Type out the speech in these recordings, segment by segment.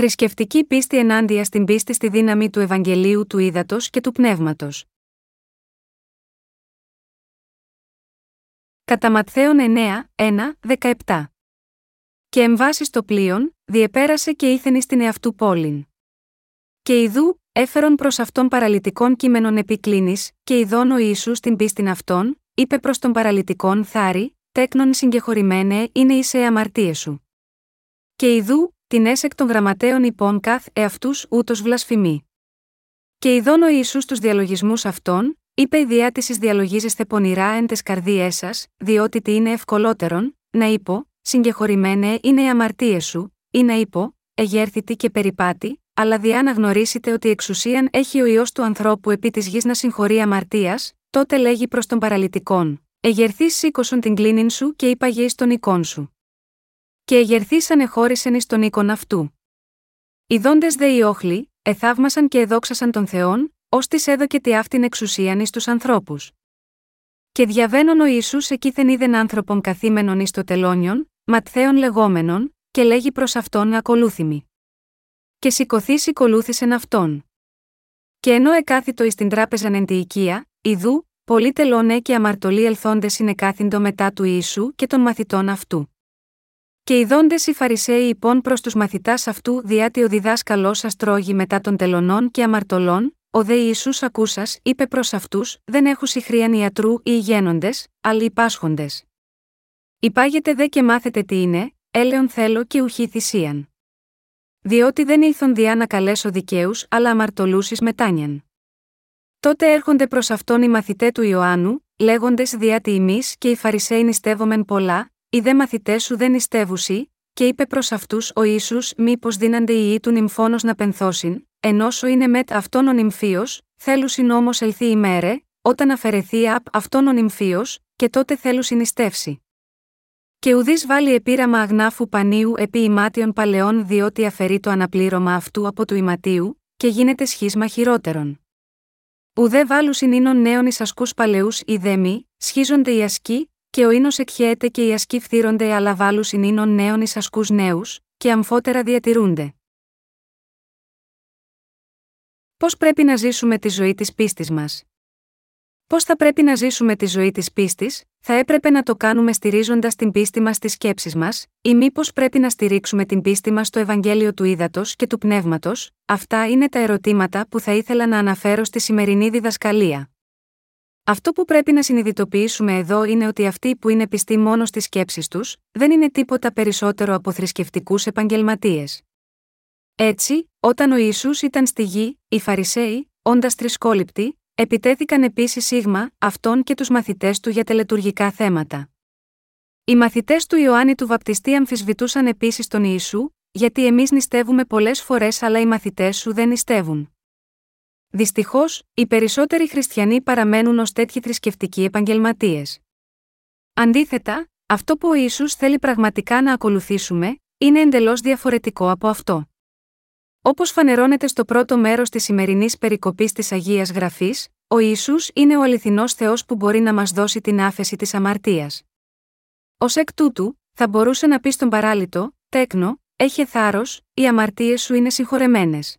Θρησκευτική πίστη ενάντια στην πίστη στη δύναμη του Ευαγγελίου του Ήδατος και του Πνεύματος. Κατά Ματθαίον 9, 1, 17. Και εμβάσεις στο πλοίον, διεπέρασε και ήθενη στην εαυτού πόλην. Και ιδού, έφερον προς αυτόν παραλυτικών κείμενων επικλίνης, και ειδών ο Ιησούς την πίστην αυτών, είπε προς τον παραλυτικόν Θάρη, τέκνον συγκεχωρημένε είναι η σε αμαρτίε σου. Και ιδού, την έσεκ των γραμματέων υπόν καθ εαυτούς ούτως βλασφημί. Και ειδών ο Ιησούς τους διαλογισμούς αυτών, είπε η διάτηση διαλογίζεστε πονηρά εν τες καρδίες σας, διότι τι είναι ευκολότερον, να είπω, συγκεχωρημένε είναι οι αμαρτίες σου, ή να είπω, εγέρθητη και περιπάτη, αλλά διά να γνωρίσετε ότι εξουσίαν έχει ο ιό του ανθρώπου επί της γης να συγχωρεί αμαρτίας, τότε λέγει προς τον παραλυτικόν. Εγερθείς σήκωσον την κλίνην σου και είπαγε ει τον εικόν σου. Και εγερθήσανε χώρισεν εις τον οίκον αυτού. Οι δόντες δε οι όχλοι, εθαύμασαν και εδόξασαν τον Θεόν, ως της έδωκε τη αυτήν εξουσίαν εις τους ανθρώπους. Και διαβαίνον ο Ιησούς εκείθεν είδεν άνθρωπον καθήμενον εις το τελώνιον, ματθαίων λεγόμενον, και λέγει προς αυτόν ακολούθημη. Και σηκωθείς σηκολούθησεν αυτόν. Και ενώ εκάθιτο εις την τράπεζαν εν τη οικία, ιδού, πολλοί τελώνε και αμαρτωλοί ελθόντες είναι κάθιντο μετά του Ιησού και των μαθητών αυτού. Και οι δόντες οι Φαρισαίοι υπόν προς τους μαθητάς αυτού διάτι ο διδάσκαλός σας τρώγει μετά των τελωνών και αμαρτωλών, ο δε Ιησούς ακούσας, είπε προς αυτούς: Δεν έχουν συχρίαν ιατρού ή γένοντε, αλλά οι πάσχοντε. Υπάγετε δε και μάθετε τι είναι, έλεον θέλω και ουχή θυσίαν. Διότι δεν ήλθον διά να καλέσω δικαίους, αλλά αμαρτωλού ει μετάνιαν. Τότε έρχονται προς αυτόν οι μαθητέ του Ιωάννου, λέγοντες διάτι εμεί και οι Φαρισαίοι νηστεύομεν πολλά, οι δε μαθητές σου δεν νηστεύουσι, και είπε προς αυτούς ο ίσου, μήπως δίνανται οι ιοί του νυμφόνο να πενθώσιν, ενώσο είναι μετ αυτόν ο νυμφίος, θέλουσιν όμω ελθεί ημέρε, όταν αφαιρεθεί απ αυτόν ο νυμφίος, και τότε θέλουσιν νηστεύσει. Και ουδής βάλει επίραμα αγνάφου πανίου επί ημάτιων παλαιών διότι αφαιρεί το αναπλήρωμα αυτού από του ιματίου, και γίνεται σχίσμα χειρότερον. Ουδέ βάλουσιν ίνων νέων ει ασκού παλαιού ιδέμοι, σχίζονται οι ασκοί, και ο ίνος εκχέεται και οι ασκοί φθύρονται αλλά βάλους συνήνων νέων εις ασκούς νέους, και αμφότερα διατηρούνται. Πώς πρέπει να ζήσουμε τη ζωή της πίστης μας; Πώς θα πρέπει να ζήσουμε τη ζωή της πίστης, θα έπρεπε να το κάνουμε στηρίζοντας την πίστη μας στις σκέψεις μας, ή μήπως πρέπει να στηρίξουμε την πίστη μας στο Ευαγγέλιο του Ήδατος και του Πνεύματος, αυτά είναι τα ερωτήματα που θα ήθελα να αναφέρω στη σημερινή διδασκαλία. Αυτό που πρέπει να συνειδητοποιήσουμε εδώ είναι ότι αυτοί που είναι πιστοί μόνο στις σκέψεις τους, δεν είναι τίποτα περισσότερο από θρησκευτικούς επαγγελματίες. Έτσι, όταν ο Ισού ήταν στη γη, οι Φαρισαίοι, όντας τρισκόληπτοι, επιτέθηκαν επίσης σίγμα, αυτόν και τους μαθητές του για τελετουργικά θέματα. Οι μαθητές του Ιωάννη του Βαπτιστή αμφισβητούσαν επίσης τον Ιησού, γιατί εμείς νηστεύουμε πολλές φορές αλλά οι μαθητές σου δεν νηστεύουν. Δυστυχώς, οι περισσότεροι χριστιανοί παραμένουν ως τέτοιοι θρησκευτικοί επαγγελματίες. Αντίθετα, αυτό που ο Ιησούς θέλει πραγματικά να ακολουθήσουμε, είναι εντελώς διαφορετικό από αυτό. Όπως φανερώνεται στο πρώτο μέρος της σημερινής περικοπής της Αγίας Γραφής, ο Ιησούς είναι ο αληθινός Θεός που μπορεί να μας δώσει την άφεση της αμαρτίας. Ω εκ τούτου, θα μπορούσε να πει στον παράλυτο: Τέκνο, έχει θάρρος, οι αμαρτίες σου είναι συγχωρεμένες.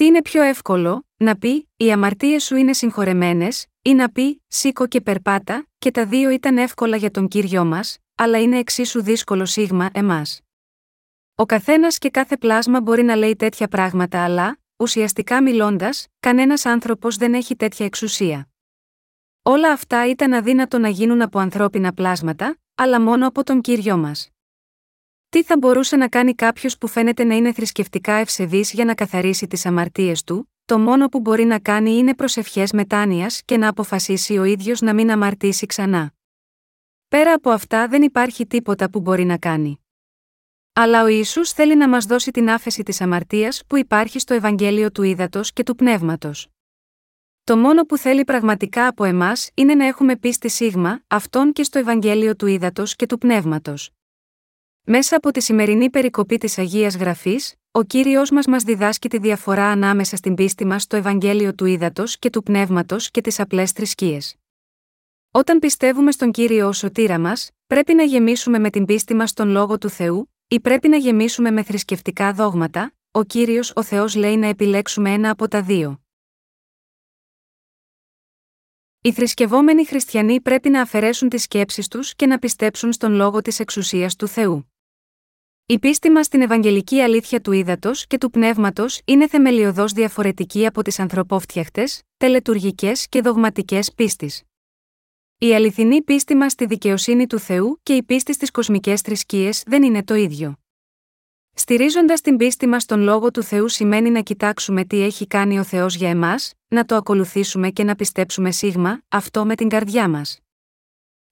Τι είναι πιο εύκολο, να πει, οι αμαρτίες σου είναι συγχωρεμένες, ή να πει, σήκω και περπάτα, και τα δύο ήταν εύκολα για τον κύριο μας, αλλά είναι εξίσου δύσκολο σίγμα εμάς. Ο καθένας και κάθε πλάσμα μπορεί να λέει τέτοια πράγματα, αλλά, ουσιαστικά μιλώντας, κανένας άνθρωπος δεν έχει τέτοια εξουσία. Όλα αυτά ήταν αδύνατο να γίνουν από ανθρώπινα πλάσματα, αλλά μόνο από τον κύριο μας. Τι θα μπορούσε να κάνει κάποιος που φαίνεται να είναι θρησκευτικά ευσεβής για να καθαρίσει τις αμαρτίες του, το μόνο που μπορεί να κάνει είναι προσευχέ μετάνοιας και να αποφασίσει ο ίδιος να μην αμαρτήσει ξανά. Πέρα από αυτά δεν υπάρχει τίποτα που μπορεί να κάνει. Αλλά ο Ισού θέλει να μας δώσει την άφεση της αμαρτίας που υπάρχει στο Ευαγγέλιο του Ήδατος και του Πνεύματος. Το μόνο που θέλει πραγματικά από εμάς είναι να έχουμε πίστη σίγμα, αυτόν και στο Ευαγγέλιο του Ήδατος και του Πνεύματος. Μέσα από τη σημερινή περικοπή της Αγίας Γραφής, ο κύριος μας μας διδάσκει τη διαφορά ανάμεσα στην πίστη μας στο Ευαγγέλιο του Ήδατος και του Πνεύματος και τις απλές θρησκείες. Όταν πιστεύουμε στον κύριο ως σωτήρα μας, πρέπει να γεμίσουμε με την πίστη μας στον λόγο του Θεού, ή πρέπει να γεμίσουμε με θρησκευτικά δόγματα, ο κύριος ο Θεός λέει να επιλέξουμε ένα από τα δύο. Οι θρησκευόμενοι χριστιανοί πρέπει να αφαιρέσουν τις σκέψεις τους και να πιστέψουν στον λόγο της εξουσίας του Θεού. Η πίστη μας στην Ευαγγελική αλήθεια του ύδατο και του πνεύματος είναι θεμελιωδώς διαφορετική από τις ανθρωπόφτιαχτες, τελετουργικές και δογματικές πίστης. Η αληθινή πίστη μας στη δικαιοσύνη του Θεού και η πίστη στις κοσμικές θρησκείες δεν είναι το ίδιο. Στηρίζοντας την πίστη μας στον λόγο του Θεού σημαίνει να κοιτάξουμε τι έχει κάνει ο Θεός για εμάς, να το ακολουθήσουμε και να πιστέψουμε σίγμα, αυτό με την καρδιά μας.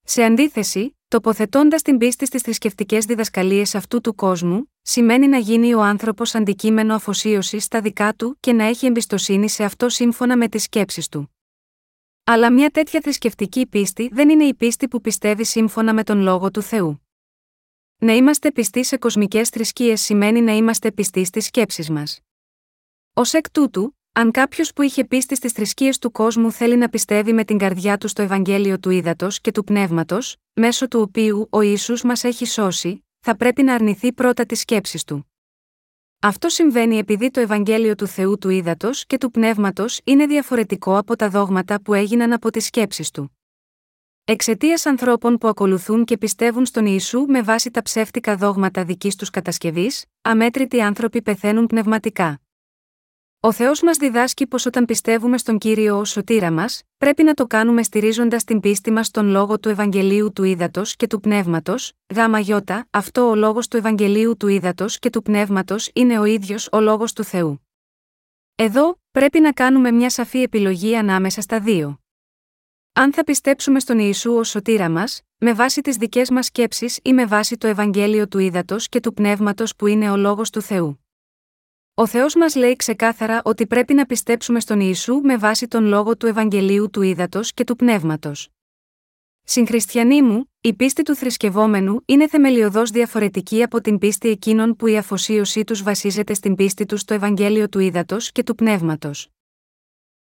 Σε αντίθεση, τοποθετώντας την πίστη στις θρησκευτικές διδασκαλίες αυτού του κόσμου, σημαίνει να γίνει ο άνθρωπος αντικείμενο αφοσίωσης στα δικά του και να έχει εμπιστοσύνη σε αυτό σύμφωνα με τις σκέψεις του. Αλλά μια τέτοια θρησκευτική πίστη δεν είναι η πίστη που πιστεύει σύμφωνα με τον λόγο του Θεού. Να είμαστε πιστοί σε κοσμικές θρησκείες σημαίνει να είμαστε πιστοί στις σκέψεις μας. Ω εκ τούτου, αν κάποιος που είχε πίστη στις θρησκείες του κόσμου θέλει να πιστεύει με την καρδιά του στο Ευαγγέλιο του Ήδατος και του Πνεύματος, μέσω του οποίου ο ίσου μας έχει σώσει, θα πρέπει να αρνηθεί πρώτα τις σκέψεις του. Αυτό συμβαίνει επειδή το Ευαγγέλιο του Θεού του Ήδατος και του Πνεύματος είναι διαφορετικό από τα δόγματα που έγιναν από τις σκέψεις του. Εξαιτίας ανθρώπων που ακολουθούν και πιστεύουν στον Ιησού με βάση τα ψεύτικα δόγματα δικής τους κατασκευής, αμέτρητοι άνθρωποι πεθαίνουν πνευματικά. Ο Θεός μας διδάσκει πως όταν πιστεύουμε στον κύριο ως σωτήρα μας, πρέπει να το κάνουμε στηρίζοντας την πίστη μας στον λόγο του Ευαγγελίου του Ήδατος και του Πνεύματος, γάμα γιώτα, αυτό ο λόγος του Ευαγγελίου του Ήδατος και του Πνεύματος είναι ο ίδιος ο λόγος του Θεού. Εδώ, πρέπει να κάνουμε μια σαφή επιλογή ανάμεσα στα δύο. Αν θα πιστέψουμε στον Ιησού ως σωτήρα μας, με βάση τις δικές μας σκέψεις ή με βάση το Ευαγγέλιο του Ήδατος και του Πνεύματος που είναι ο λόγος του Θεού. Ο Θεός μας λέει ξεκάθαρα ότι πρέπει να πιστέψουμε στον Ιησού με βάση τον λόγο του Ευαγγελίου του Ήδατος και του Πνεύματος. Συγχριστιανοί μου, η πίστη του θρησκευόμενου είναι θεμελιωδώς διαφορετική από την πίστη εκείνων που η αφοσίωσή τους βασίζεται στην πίστη τους στο Ευαγγέλιο του Ήδατος και του Πνεύματος.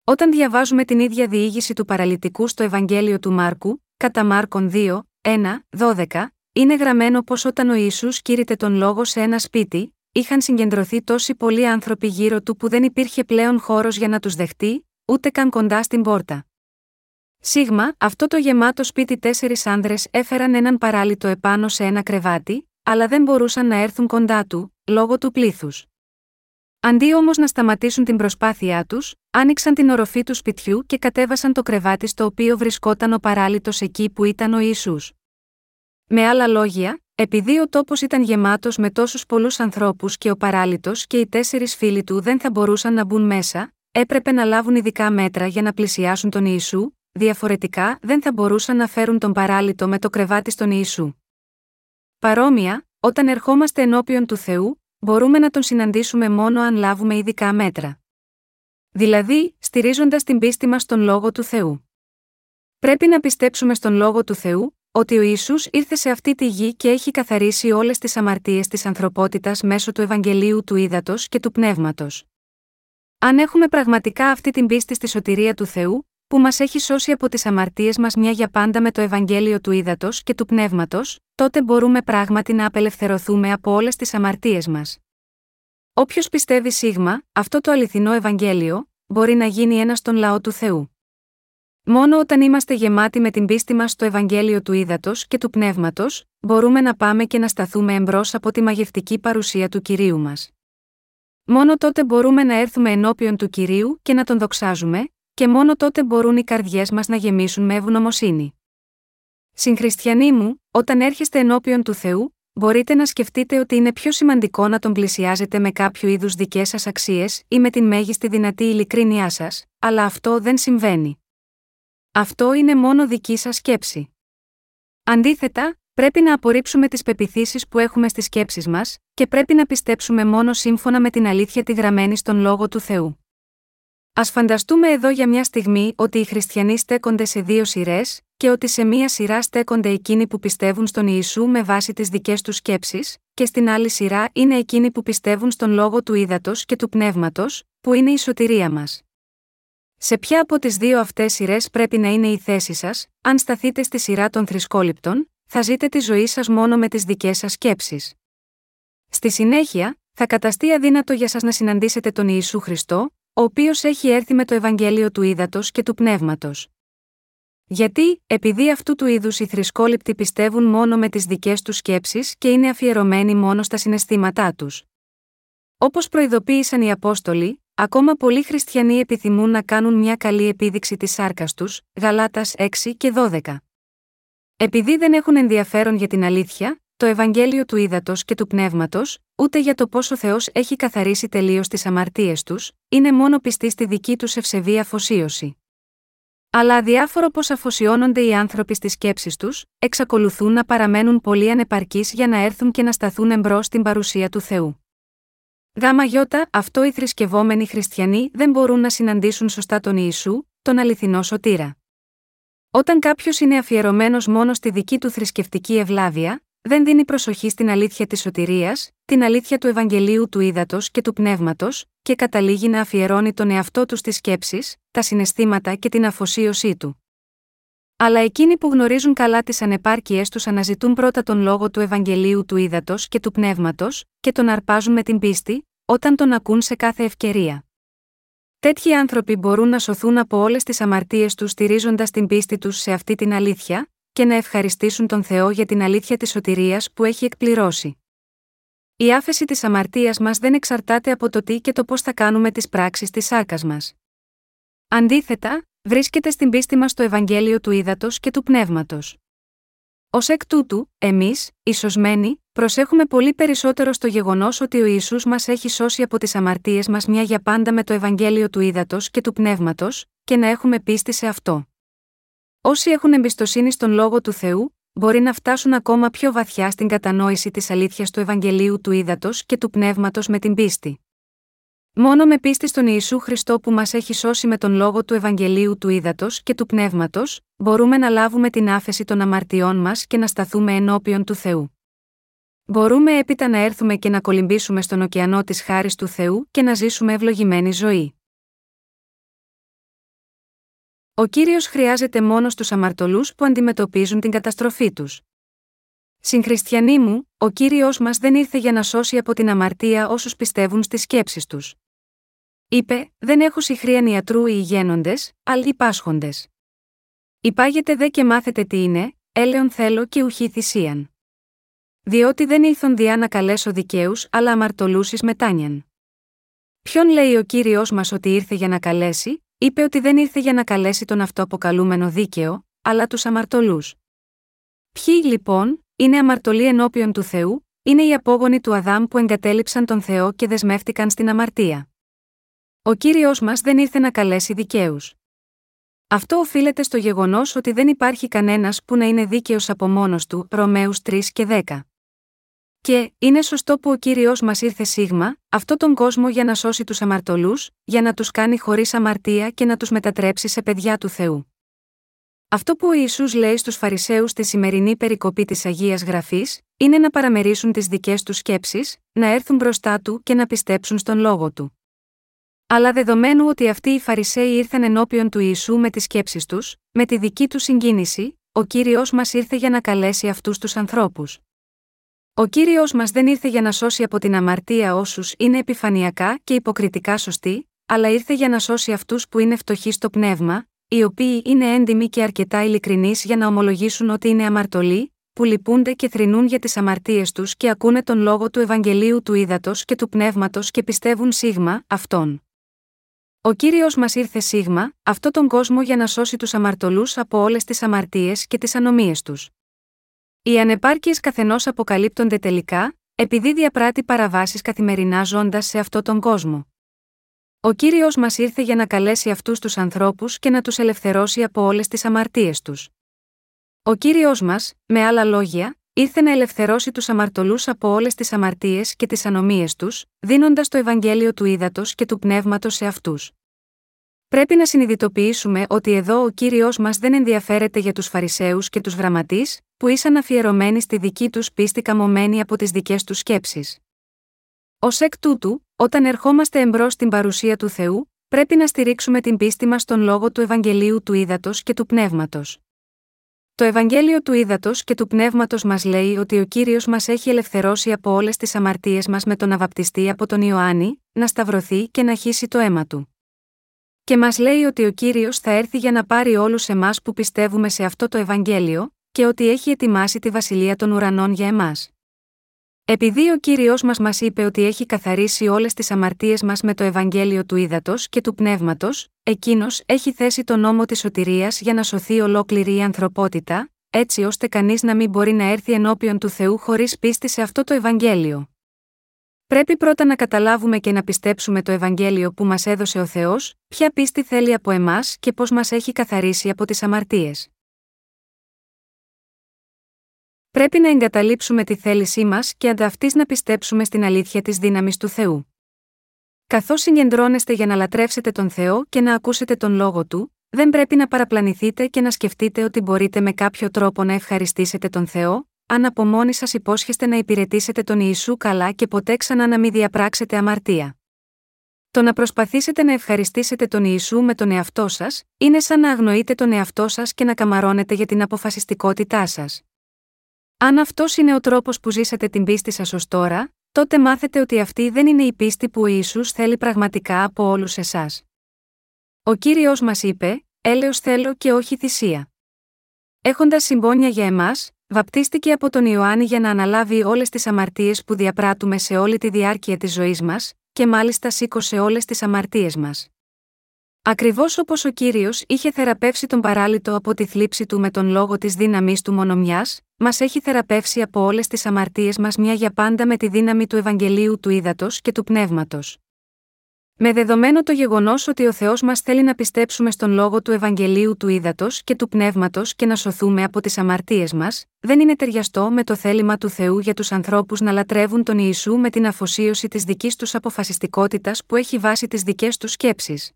Όταν διαβάζουμε την ίδια διήγηση του παραλυτικού στο Ευαγγέλιο του Μάρκου, κατά Μάρκον 2, 1, 12, είναι γραμμένο πως όταν ο Ισού κήρυτε τον λόγο σε ένα σπίτι, είχαν συγκεντρωθεί τόσοι πολλοί άνθρωποι γύρω του που δεν υπήρχε πλέον χώρος για να τους δεχτεί, ούτε καν κοντά στην πόρτα. Σίγμα, αυτό το γεμάτο σπίτι τέσσερις άνδρες έφεραν έναν παράλυτο επάνω σε ένα κρεβάτι, αλλά δεν μπορούσαν να έρθουν κοντά του, λόγω του πλήθους. Αντί όμως να σταματήσουν την προσπάθειά τους, άνοιξαν την οροφή του σπιτιού και κατέβασαν το κρεβάτι στο οποίο βρισκόταν ο παράλυτος εκεί που ήταν ο Ισού. Με άλλα λόγια, επειδή ο τόπος ήταν γεμάτος με τόσους πολλούς ανθρώπους και ο παράλυτος και οι τέσσερις φίλοι του δεν θα μπορούσαν να μπουν μέσα, έπρεπε να λάβουν ειδικά μέτρα για να πλησιάσουν τον Ιησού, διαφορετικά δεν θα μπορούσαν να φέρουν τον παράλυτο με το κρεβάτι στον Ιησού. Παρόμοια, όταν ερχόμαστε ενώπιον του Θεού, μπορούμε να τον συναντήσουμε μόνο αν λάβουμε ειδικά μέτρα. Δηλαδή, στηρίζοντας την πίστη μας στον λόγο του Θεού. Πρέπει να πιστέψουμε στον λόγο του Θεού, ότι ο Ισού ήρθε σε αυτή τη γη και έχει καθαρίσει όλες τις αμαρτίες της ανθρωπότητας μέσω του Ευαγγελίου του Ήδατος και του Πνεύματος. Αν έχουμε πραγματικά αυτή την πίστη στη σωτηρία του Θεού, που μας έχει σώσει από τις αμαρτίες μας μια για πάντα με το Ευαγγέλιο του Ήδατος και του Πνεύματος, τότε μπορούμε πράγματι να απελευθερωθούμε από όλες τις αμαρτίες μας. Όποιος πιστεύει σίγμα, αυτό το αληθινό Ευαγγέλιο, μπορεί να γίνει ένα στον λαό του Θεού. Μόνο όταν είμαστε γεμάτοι με την πίστη μας στο Ευαγγέλιο του Ήδατος και του Πνεύματος, μπορούμε να πάμε και να σταθούμε εμπρός από τη μαγευτική παρουσία του κυρίου μας. Μόνο τότε μπορούμε να έρθουμε ενώπιον του κυρίου και να τον δοξάζουμε, και μόνο τότε μπορούν οι καρδιές μας να γεμίσουν με ευγνωμοσύνη. Συγχριστιανοί μου, όταν έρχεστε ενώπιον του Θεού, μπορείτε να σκεφτείτε ότι είναι πιο σημαντικό να τον πλησιάζετε με κάποιο είδους δικές σας αξίες ή με την μέγιστη δυνατή ειλικρίνειά σας, αλλά αυτό δεν συμβαίνει. Αυτό είναι μόνο δική σας σκέψη. Αντίθετα, πρέπει να απορρίψουμε τις πεπιθήσεις που έχουμε στις σκέψεις μας, και πρέπει να πιστέψουμε μόνο σύμφωνα με την αλήθεια τη γραμμένη στον λόγο του Θεού. Α φανταστούμε εδώ για μια στιγμή ότι οι χριστιανοί στέκονται σε δύο σειρές, και ότι σε μία σειρά στέκονται εκείνοι που πιστεύουν στον Ιησού με βάση τις δικές τους σκέψεις, και στην άλλη σειρά είναι εκείνοι που πιστεύουν στον λόγο του ύδατο και του πνεύματος, που είναι η σωτηρία μας. Σε ποια από τις δύο αυτές σειρές πρέπει να είναι η θέση σας, αν σταθείτε στη σειρά των θρησκόληπτων, θα ζείτε τη ζωή σας μόνο με τις δικές σας σκέψεις. Στη συνέχεια, θα καταστεί αδύνατο για σας να συναντήσετε τον Ιησού Χριστό, ο οποίος έχει έρθει με το Ευαγγέλιο του Ήδατος και του Πνεύματος. Γιατί, επειδή αυτού του είδους οι θρησκόληπτοι πιστεύουν μόνο με τις δικές τους σκέψεις και είναι αφιερωμένοι μόνο στα συναισθήματά τους. Όπως προειδοποίησαν οι Απόστολοι, ακόμα πολλοί χριστιανοί επιθυμούν να κάνουν μια καλή επίδειξη της σάρκας τους, Γαλάτας 6 και 12. Επειδή δεν έχουν ενδιαφέρον για την αλήθεια, το Ευαγγέλιο του Ήδατος και του Πνεύματος, ούτε για το πόσο Θεός έχει καθαρίσει τελείως τις αμαρτίες τους, είναι μόνο πιστοί στη δική τους ευσεβή αφοσίωση. Αλλά αδιάφορο πώς αφοσιώνονται οι άνθρωποι στις σκέψεις τους, εξακολουθούν να παραμένουν πολύ ανεπαρκείς για να έρθουν και να σταθούν εμπρός στην παρουσία του Θεού. Γάμα γιώτα, αυτό οι θρησκευόμενοι χριστιανοί δεν μπορούν να συναντήσουν σωστά τον Ιησού, τον αληθινό σωτήρα. Όταν κάποιος είναι αφιερωμένος μόνο στη δική του θρησκευτική ευλάβεια, δεν δίνει προσοχή στην αλήθεια της σωτηρίας, την αλήθεια του Ευαγγελίου του Ήδατος και του Πνεύματος, και καταλήγει να αφιερώνει τον εαυτό του στις σκέψεις, τα συναισθήματα και την αφοσίωσή του. Αλλά εκείνοι που γνωρίζουν καλά τις ανεπάρκειές τους αναζητούν πρώτα τον λόγο του Ευαγγελίου του Ήδατος και του Πνεύματος, και τον αρπάζουν με την πίστη, όταν τον ακούν σε κάθε ευκαιρία. Τέτοιοι άνθρωποι μπορούν να σωθούν από όλες τις αμαρτίες τους στηρίζοντας την πίστη τους σε αυτή την αλήθεια, και να ευχαριστήσουν τον Θεό για την αλήθεια της σωτηρίας που έχει εκπληρώσει. Η άφεση της αμαρτίας μας δεν εξαρτάται από το τι και το πώς θα κάνουμε τις πράξεις της σάρκα μας. Αντίθετα, βρίσκεται στην πίστη μας το Ευαγγέλιο του Ήδατος και του Πνεύματος. Ω εκ τούτου, εμείς, ισοσμένοι, προσέχουμε πολύ περισσότερο στο γεγονός ότι ο Ισού μας έχει σώσει από τις αμαρτίες μας μια για πάντα με το Ευαγγέλιο του Ήδατος και του Πνεύματος, και να έχουμε πίστη σε αυτό. Όσοι έχουν εμπιστοσύνη στον λόγο του Θεού, μπορεί να φτάσουν ακόμα πιο βαθιά στην κατανόηση της αλήθειας του Ευαγγελίου του Ήδατος και του Πνεύματος με την πίστη. Μόνο με πίστη στον Ιησού Χριστό που μας έχει σώσει με τον λόγο του Ευαγγελίου του Ήδατος και του Πνεύματος, μπορούμε να λάβουμε την άφεση των αμαρτιών μας και να σταθούμε ενώπιον του Θεού. Μπορούμε έπειτα να έρθουμε και να κολυμπήσουμε στον ωκεανό της χάρης του Θεού και να ζήσουμε ευλογημένη ζωή. Ο κύριος χρειάζεται μόνο στους αμαρτωλούς που αντιμετωπίζουν την καταστροφή τους. Συγχριστιανοί μου, ο κύριος μας δεν ήρθε για να σώσει από την αμαρτία όσους πιστεύουν στις σκέψεις τους. Είπε: Δεν έχω συχρίαν ιατρού οι ηγένοντε, αλλά οι πάσχοντε. Υπάγετε δε και μάθετε τι είναι, έλεον θέλω και ουχή θυσίαν. Διότι δεν ήλθον διά να καλέσω δικαίους, αλλά αμαρτωλού ει μετάνιαν. Ποιον λέει ο κύριος μας ότι ήρθε για να καλέσει, είπε ότι δεν ήρθε για να καλέσει τον αυτοαποκαλούμενο δίκαιο, αλλά τους αμαρτωλούς. Ποιοι λοιπόν, είναι αμαρτωλοί ενώπιον του Θεού, είναι οι απόγονοι του Αδάμ που εγκατέλειψαν τον Θεό και δεσμεύτηκαν στην αμαρτία. Ο κύριος μας δεν ήρθε να καλέσει δικαίους. Αυτό οφείλεται στο γεγονός ότι δεν υπάρχει κανένας που να είναι δίκαιος από μόνος του, Ρωμαίους 3 και 10. Και, είναι σωστό που ο κύριος μας ήρθε σίγμα, αυτόν τον κόσμο για να σώσει τους αμαρτωλούς, για να τους κάνει χωρίς αμαρτία και να τους μετατρέψει σε παιδιά του Θεού. Αυτό που ο Ιησούς λέει στους Φαρισαίους στη σημερινή περικοπή της Αγίας Γραφής, είναι να παραμερίσουν τις δικές τους σκέψεις, να έρθουν μπροστά του και να πιστέψουν στον λόγο του. Αλλά δεδομένου ότι αυτοί οι Φαρισαίοι ήρθαν ενώπιον του Ιησού με τις σκέψεις τους, με τη δική τους συγκίνηση, ο κύριος μας ήρθε για να καλέσει αυτούς τους ανθρώπους. Ο κύριος μας δεν ήρθε για να σώσει από την αμαρτία όσους είναι επιφανειακά και υποκριτικά σωστοί, αλλά ήρθε για να σώσει αυτούς που είναι φτωχοί στο πνεύμα, οι οποίοι είναι έντιμοι και αρκετά ειλικρινείς για να ομολογήσουν ότι είναι αμαρτωλοί, που λυπούνται και θρυνούν για τις αμαρτίες τους και ακούνε τον λόγο του Ευαγγελίου του Ήδατος και του Πνεύματος και πιστεύουν σίγμα, αυτόν. Ο κύριος μας ήρθε σίγμα, αυτό τον κόσμο για να σώσει τους αμαρτωλούς από όλες τις αμαρτίες και τις ανομίες τους. Οι ανεπάρκειες καθενός αποκαλύπτονται τελικά, επειδή διαπράττει παραβάσεις καθημερινά ζώντας σε αυτόν τον κόσμο. Ο κύριος μας ήρθε για να καλέσει αυτούς τους ανθρώπους και να τους ελευθερώσει από όλες τις αμαρτίες τους. Ο κύριος μας, με άλλα λόγια, ήρθε να ελευθερώσει τους αμαρτωλούς από όλες τις αμαρτίες και τις ανομίες τους, δίνοντας το Ευαγγέλιο του ύδατο και του πνεύματος σε αυτούς. Πρέπει να συνειδητοποιήσουμε ότι εδώ ο κύριος μας δεν ενδιαφέρεται για τους Φαρισαίους και τους Γραμματείς, που ήσαν αφιερωμένοι στη δική τους πίστη καμωμένοι από τις δικές τους σκέψεις. Ω εκ τούτου, όταν ερχόμαστε εμπρός στην παρουσία του Θεού, πρέπει να στηρίξουμε την πίστη μας στον λόγο του Ευαγγελίου του Ήδατος και του Πνεύματος. Το Ευαγγέλιο του Ήδατος και του Πνεύματος μας λέει ότι ο κύριος μας έχει ελευθερώσει από όλες τις αμαρτίες μας με τον αβαπτιστή από τον Ιωάννη, να σταυρωθεί και να χύσει το αίμα του. Και μας λέει ότι ο κύριος θα έρθει για να πάρει όλους εμάς που πιστεύουμε σε αυτό το Ευαγγέλιο, και ότι έχει ετοιμάσει τη βασιλεία των ουρανών για εμάς. Επειδή ο κύριος μας μας είπε ότι έχει καθαρίσει όλες τις αμαρτίες μας με το Ευαγγέλιο του Ήδατος και του Πνεύματος, εκείνος έχει θέσει τον νόμο της σωτηρίας για να σωθεί ολόκληρη η ανθρωπότητα, έτσι ώστε κανείς να μην μπορεί να έρθει ενώπιον του Θεού χωρίς πίστη σε αυτό το Ευαγγέλιο. Πρέπει πρώτα να καταλάβουμε και να πιστέψουμε το Ευαγγέλιο που μας έδωσε ο Θεός, ποια πίστη θέλει από εμάς και πώς μας έχει καθαρίσει από τις αμαρτίες. Πρέπει να εγκαταλείψουμε τη θέλησή μας και ανταυτής να πιστέψουμε στην αλήθεια της δύναμης του Θεού. Καθώς συγκεντρώνεστε για να λατρεύσετε τον Θεό και να ακούσετε τον λόγο του, δεν πρέπει να παραπλανηθείτε και να σκεφτείτε ότι μπορείτε με κάποιο τρόπο να ευχαριστήσετε τον Θεό, αν από μόνοι σας υπόσχεστε να υπηρετήσετε τον Ιησού καλά και ποτέ ξανά να μην διαπράξετε αμαρτία. Το να προσπαθήσετε να ευχαριστήσετε τον Ιησού με τον εαυτό σας, είναι σαν να αγνοείτε τον εαυτό σας και να καμαρώνετε για την αποφασιστικότητά σας. Αν αυτός είναι ο τρόπος που ζήσατε την πίστη σας ως τώρα, τότε μάθετε ότι αυτή δεν είναι η πίστη που ο Ιησούς θέλει πραγματικά από όλους εσάς. Ο κύριος μας είπε: Έλεος θέλω και όχι θυσία. Έχοντας συμπόνια για εμάς, βαπτίστηκε από τον Ιωάννη για να αναλάβει όλες τις αμαρτίες που διαπράττουμε σε όλη τη διάρκεια της ζωής μας, και μάλιστα σήκωσε όλες τις αμαρτίες μας. Ακριβώς όπως ο κύριος είχε θεραπεύσει τον παράλυτο από τη θλίψη του με τον λόγο της δύναμη του μονομιάς, μας έχει θεραπεύσει από όλες τις αμαρτίες μας μια για πάντα με τη δύναμη του Ευαγγελίου του Ήδατος και του Πνεύματος. Με δεδομένο το γεγονός ότι ο Θεός μας θέλει να πιστέψουμε στον λόγο του Ευαγγελίου του Ήδατος και του Πνεύματος και να σωθούμε από τις αμαρτίες μας, δεν είναι ταιριαστό με το θέλημα του Θεού για τους ανθρώπους να λατρεύουν τον Ιησού με την αφοσίωση της δικής τους αποφασιστικότητας που έχει βάσει τις δικές τους σκέψεις.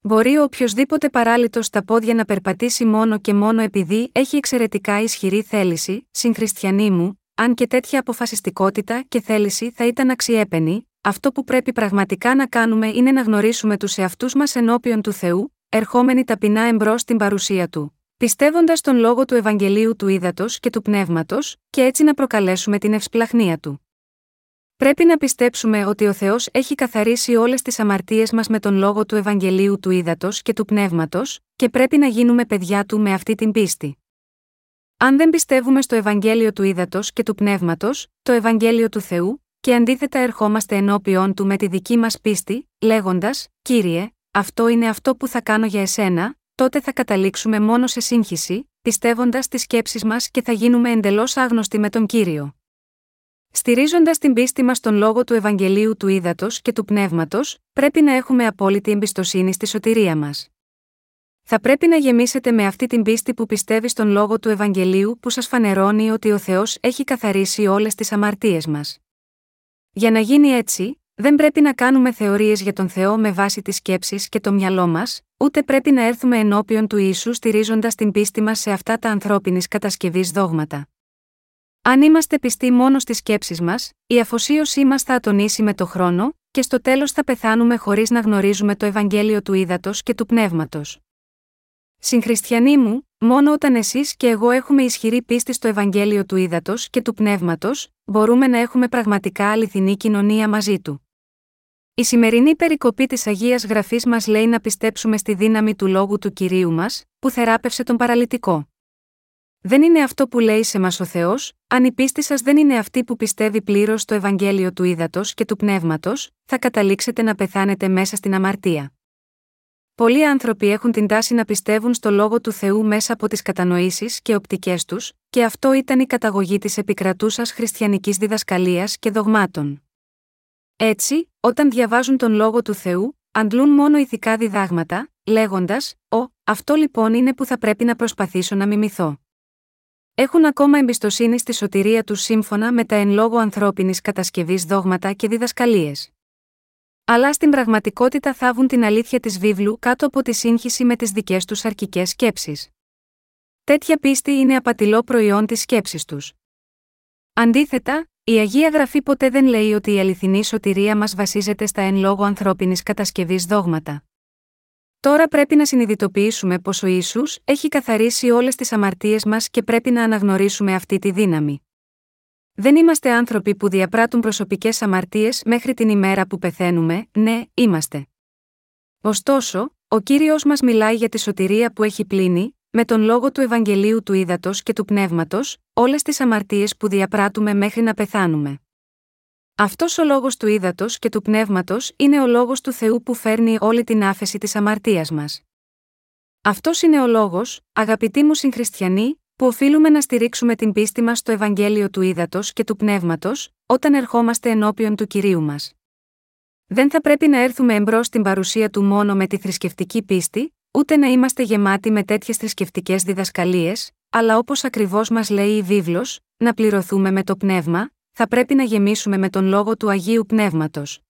Μπορεί ο οποιοδήποτε παράλυτος στα πόδια να περπατήσει μόνο και μόνο επειδή έχει εξαιρετικά ισχυρή θέληση, συγχριστιανή μου, αν και τέτοια αποφασιστικότητα και θέληση θα ήταν αξιέπαινη, αυτό που πρέπει πραγματικά να κάνουμε είναι να γνωρίσουμε τους εαυτούς μας ενώπιον του Θεού, ερχόμενοι ταπεινά εμπρός στην παρουσία του, πιστεύοντας τον λόγο του Ευαγγελίου του Ήδατος και του Πνεύματος, και έτσι να προκαλέσουμε την ευσπλαχνία του. Πρέπει να πιστέψουμε ότι ο Θεός έχει καθαρίσει όλες τις αμαρτίες μας με τον λόγο του Ευαγγελίου του Ήδατος και του Πνεύματος, και πρέπει να γίνουμε παιδιά του με αυτή την πίστη. Αν δεν πιστεύουμε στο Ευαγγέλιο του Ήδατος και του Πνεύματος, το Ευαγγέλιο του Θεού, και αντίθετα ερχόμαστε ενώπιον του με τη δική μας πίστη, λέγοντας: Κύριε, αυτό είναι αυτό που θα κάνω για εσένα, τότε θα καταλήξουμε μόνο σε σύγχυση, πιστεύοντας τις σκέψεις μας και θα γίνουμε εντελώς άγνωστοι με τον κύριο. Στηρίζοντας την πίστη μας στον λόγο του Ευαγγελίου του Ήδατος και του Πνεύματος, πρέπει να έχουμε απόλυτη εμπιστοσύνη στη σωτηρία μας. Θα πρέπει να γεμίσετε με αυτή την πίστη που πιστεύει στον λόγο του Ευαγγελίου που σας φανερώνει ότι ο Θεός έχει καθαρίσει όλες τις αμαρτίες μας. Για να γίνει έτσι, δεν πρέπει να κάνουμε θεωρίες για τον Θεό με βάση τις σκέψεις και το μυαλό μας, ούτε πρέπει να έρθουμε ενώπιον του Ιησού στηρίζοντας την πίστη μας σε αυτά τα ανθρώπινης κατασκευής δόγματα. Αν είμαστε πιστοί μόνο στις σκέψεις μας, η αφοσίωσή μας θα ατονίσει με το χρόνο, και στο τέλος θα πεθάνουμε χωρίς να γνωρίζουμε το Ευαγγέλιο του ύδατο και του πνεύματος. Συγχριστιανοί μου, μόνο όταν εσείς και εγώ έχουμε ισχυρή πίστη στο Ευαγγέλιο του ύδατο και του πνεύματος, μπορούμε να έχουμε πραγματικά αληθινή κοινωνία μαζί του. Η σημερινή περικοπή της Αγίας Γραφής μας λέει να πιστέψουμε στη δύναμη του λόγου του κυρίου μας, που θεράπευσε τον παραλυτικό. Δεν είναι αυτό που λέει σε μας ο Θεός, αν η πίστη σας δεν είναι αυτή που πιστεύει πλήρως στο Ευαγγέλιο του ύδατο και του πνεύματος, θα καταλήξετε να πεθάνετε μέσα στην αμαρτία. Πολλοί άνθρωποι έχουν την τάση να πιστεύουν στο λόγο του Θεού μέσα από τις κατανοήσεις και οπτικές τους, και αυτό ήταν η καταγωγή της επικρατούσας χριστιανικής διδασκαλίας και δογμάτων. Έτσι, όταν διαβάζουν τον λόγο του Θεού, αντλούν μόνο ηθικά διδάγματα, λέγοντας: Ω, αυτό λοιπόν είναι που θα πρέπει να προσπαθήσω να μιμηθώ έχουν ακόμα εμπιστοσύνη στη σωτηρία τους σύμφωνα με τα εν λόγω ανθρώπινης κατασκευής δόγματα και διδασκαλίες. Αλλά στην πραγματικότητα θάβουν την αλήθεια της βίβλου κάτω από τη σύγχυση με τις δικές τους αρκικέ σκέψεις. Τέτοια πίστη είναι απατηλό προϊόν της σκέψης τους. Αντίθετα, η Αγία Γραφή ποτέ δεν λέει ότι η αληθινή σωτηρία μας βασίζεται στα εν λόγω ανθρώπινης κατασκευής δόγματα. Τώρα πρέπει να συνειδητοποιήσουμε πως ο Ισού έχει καθαρίσει όλες τις αμαρτίες μας και πρέπει να αναγνωρίσουμε αυτή τη δύναμη. Δεν είμαστε άνθρωποι που διαπράττουν προσωπικές αμαρτίες μέχρι την ημέρα που πεθαίνουμε, ναι, είμαστε. Ωστόσο, ο κύριος μας μιλάει για τη σωτηρία που έχει πλύνει, με τον λόγο του Ευαγγελίου του Ήδατος και του Πνεύματος, όλες τις αμαρτίες που διαπράττουμε μέχρι να πεθάνουμε. Αυτός ο λόγος του Ήδατο και του Πνεύματος είναι ο λόγος του Θεού που φέρνει όλη την άφεση της αμαρτίας μας. Αυτός είναι ο λόγος, αγαπητοί μου συγχριστιανοί, που οφείλουμε να στηρίξουμε την πίστη μας στο Ευαγγέλιο του Ήδατο και του Πνεύματος, όταν ερχόμαστε ενώπιον του κυρίου μας. Δεν θα πρέπει να έρθουμε εμπρός στην παρουσία του μόνο με τη θρησκευτική πίστη, ούτε να είμαστε γεμάτοι με τέτοιες θρησκευτικές διδασκαλίες, αλλά όπως ακριβώς μας λέει η βίβλος, να πληρωθούμε με το πνεύμα, θα πρέπει να γεμίσουμε με τον λόγο του Αγίου Πνεύματος.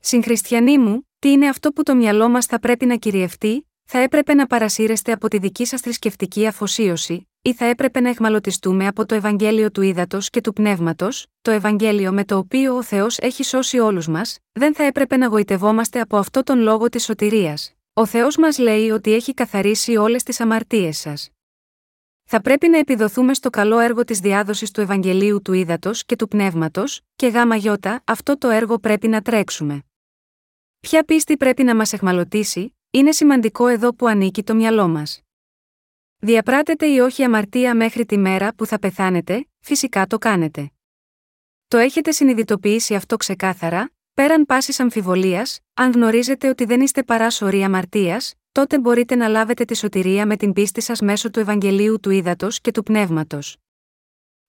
Συγχριστιανοί μου, τι είναι αυτό που το μυαλό μας θα πρέπει να κυριευτεί, θα έπρεπε να παρασύρεστε από τη δική σας θρησκευτική αφοσίωση, ή θα έπρεπε να εχμαλωτιστούμε από το Ευαγγέλιο του Ήδατος και του Πνεύματος, το Ευαγγέλιο με το οποίο ο Θεός έχει σώσει όλους μας, δεν θα έπρεπε να γοητευόμαστε από αυτό τον λόγο της σωτηρίας. Ο Θεός μας λέει ότι έχει καθαρίσει όλες τις αμαρτίες σας. Θα πρέπει να επιδοθούμε στο καλό έργο της διάδοσης του Ευαγγελίου του Ήδατος και του Πνεύματος, και γάμα γιώτα, αυτό το έργο πρέπει να τρέξουμε. Ποια πίστη πρέπει να μας εχμαλωτήσει, είναι σημαντικό εδώ που ανήκει το μυαλό μας. Διαπράτετε ή όχι αμαρτία μέχρι τη μέρα που θα πεθάνετε, φυσικά το κάνετε. Το έχετε συνειδητοποιήσει αυτό ξεκάθαρα, πέραν πάσης αμφιβολίας, αν γνωρίζετε ότι δεν είστε παρά σωρή αμαρτίας, τότε μπορείτε να λάβετε τη σωτηρία με την πίστη σας μέσω του Ευαγγελίου του Ήδατος και του Πνεύματος.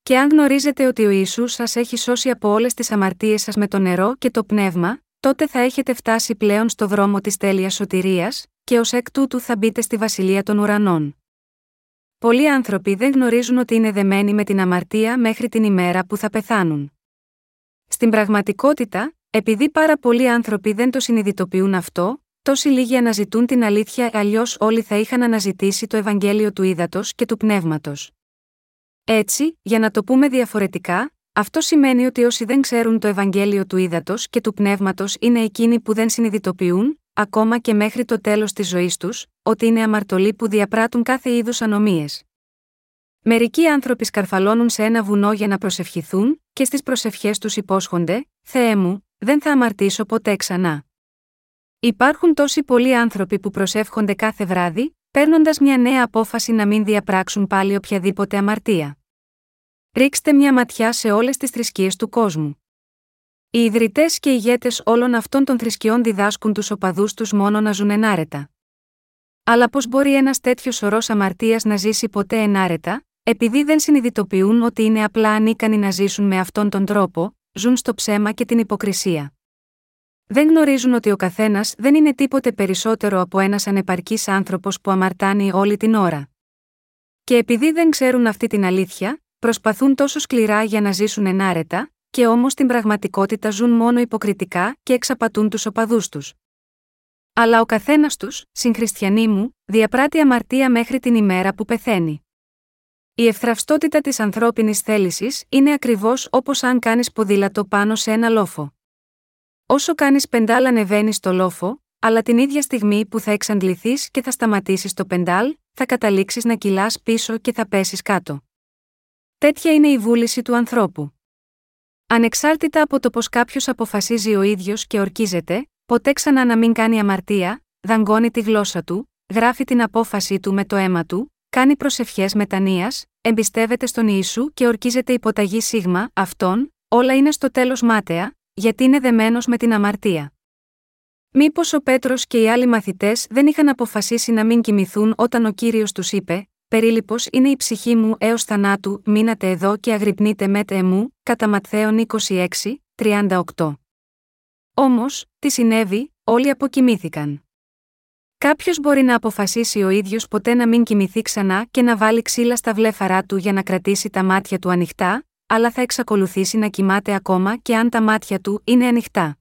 Και αν γνωρίζετε ότι ο Ισού σας έχει σώσει από όλες τις αμαρτίες σας με το νερό και το πνεύμα, τότε θα έχετε φτάσει πλέον στο δρόμο της τέλειας σωτηρίας, και ως εκ τούτου θα μπείτε στη βασιλεία των ουρανών. Πολλοί άνθρωποι δεν γνωρίζουν ότι είναι δεμένοι με την αμαρτία μέχρι την ημέρα που θα πεθάνουν. Στην πραγματικότητα, επειδή πάρα πολλοί άνθρωποι δεν το συνειδητοποιούν αυτό, τόσοι λίγοι αναζητούν την αλήθεια, αλλιώς όλοι θα είχαν αναζητήσει το Ευαγγέλιο του Ήδατος και του Πνεύματος. Έτσι, για να το πούμε διαφορετικά, αυτό σημαίνει ότι όσοι δεν ξέρουν το Ευαγγέλιο του Ήδατος και του Πνεύματος είναι εκείνοι που δεν συνειδητοποιούν, ακόμα και μέχρι το τέλος της ζωής τους, ότι είναι αμαρτωλοί που διαπράττουν κάθε είδους ανομίες. Μερικοί άνθρωποι σκαρφαλώνουν σε ένα βουνό για να προσευχηθούν, και στις προσευχές τους υπόσχονται: Θεέ μου, δεν θα αμαρτήσω ποτέ ξανά. Υπάρχουν τόσοι πολλοί άνθρωποι που προσεύχονται κάθε βράδυ, παίρνοντας μια νέα απόφαση να μην διαπράξουν πάλι οποιαδήποτε αμαρτία. Ρίξτε μια ματιά σε όλες τις θρησκείες του κόσμου. Οι ιδρυτές και ηγέτες όλων αυτών των θρησκειών διδάσκουν τους οπαδούς τους μόνο να ζουν ενάρετα. Αλλά πώς μπορεί ένας τέτοιος σωρός αμαρτίας να ζήσει ποτέ ενάρετα, επειδή δεν συνειδητοποιούν ότι είναι απλά ανίκανοι να ζήσουν με αυτόν τον τρόπο, ζουν στο ψέμα και την υποκρισία. Δεν γνωρίζουν ότι ο καθένας δεν είναι τίποτε περισσότερο από ένας ανεπαρκής άνθρωπος που αμαρτάνει όλη την ώρα. Και επειδή δεν ξέρουν αυτή την αλήθεια, προσπαθούν τόσο σκληρά για να ζήσουν ενάρετα, και όμως στην πραγματικότητα ζουν μόνο υποκριτικά και εξαπατούν τους οπαδούς τους. Αλλά ο καθένας τους, συγχριστιανοί μου, διαπράττει αμαρτία μέχρι την ημέρα που πεθαίνει. Η ευθραυστότητα της ανθρώπινης θέλησης είναι ακριβώς όπως αν κάνεις ποδήλατο πάνω σε ένα λόφο. Όσο κάνεις πεντάλ ανεβαίνεις στο λόφο, αλλά την ίδια στιγμή που θα εξαντληθείς και θα σταματήσεις το πεντάλ, θα καταλήξεις να κυλάς πίσω και θα πέσεις κάτω. Τέτοια είναι η βούληση του ανθρώπου. Ανεξάρτητα από το πώ κάποιος αποφασίζει ο ίδιος και ορκίζεται, ποτέ ξανά να μην κάνει αμαρτία, δαγκώνει τη γλώσσα του, γράφει την απόφαση του με το αίμα του, κάνει προσευχές μετανία, εμπιστεύεται στον Ιησού και ορκίζεται υποταγή σίγμα, αυτόν, όλα είναι στο τέλος μάταια, γιατί είναι δεμένος με την αμαρτία. Μήπως ο Πέτρος και οι άλλοι μαθητές δεν είχαν αποφασίσει να μην κοιμηθούν όταν ο κύριος τους είπε: Περίλυπο είναι η ψυχή μου έως θανάτου, μείνατε εδώ και αγρυπνείτε με εμού, κατά Ματθαίων 26, 38. Όμως, τι συνέβη, όλοι αποκοιμήθηκαν. Κάποιος μπορεί να αποφασίσει ο ίδιος ποτέ να μην κοιμηθεί ξανά και να βάλει ξύλα στα βλέφαρά του για να κρατήσει τα μάτια του ανοιχτά, αλλά θα εξακολουθήσει να κοιμάται ακόμα και αν τα μάτια του είναι ανοιχτά.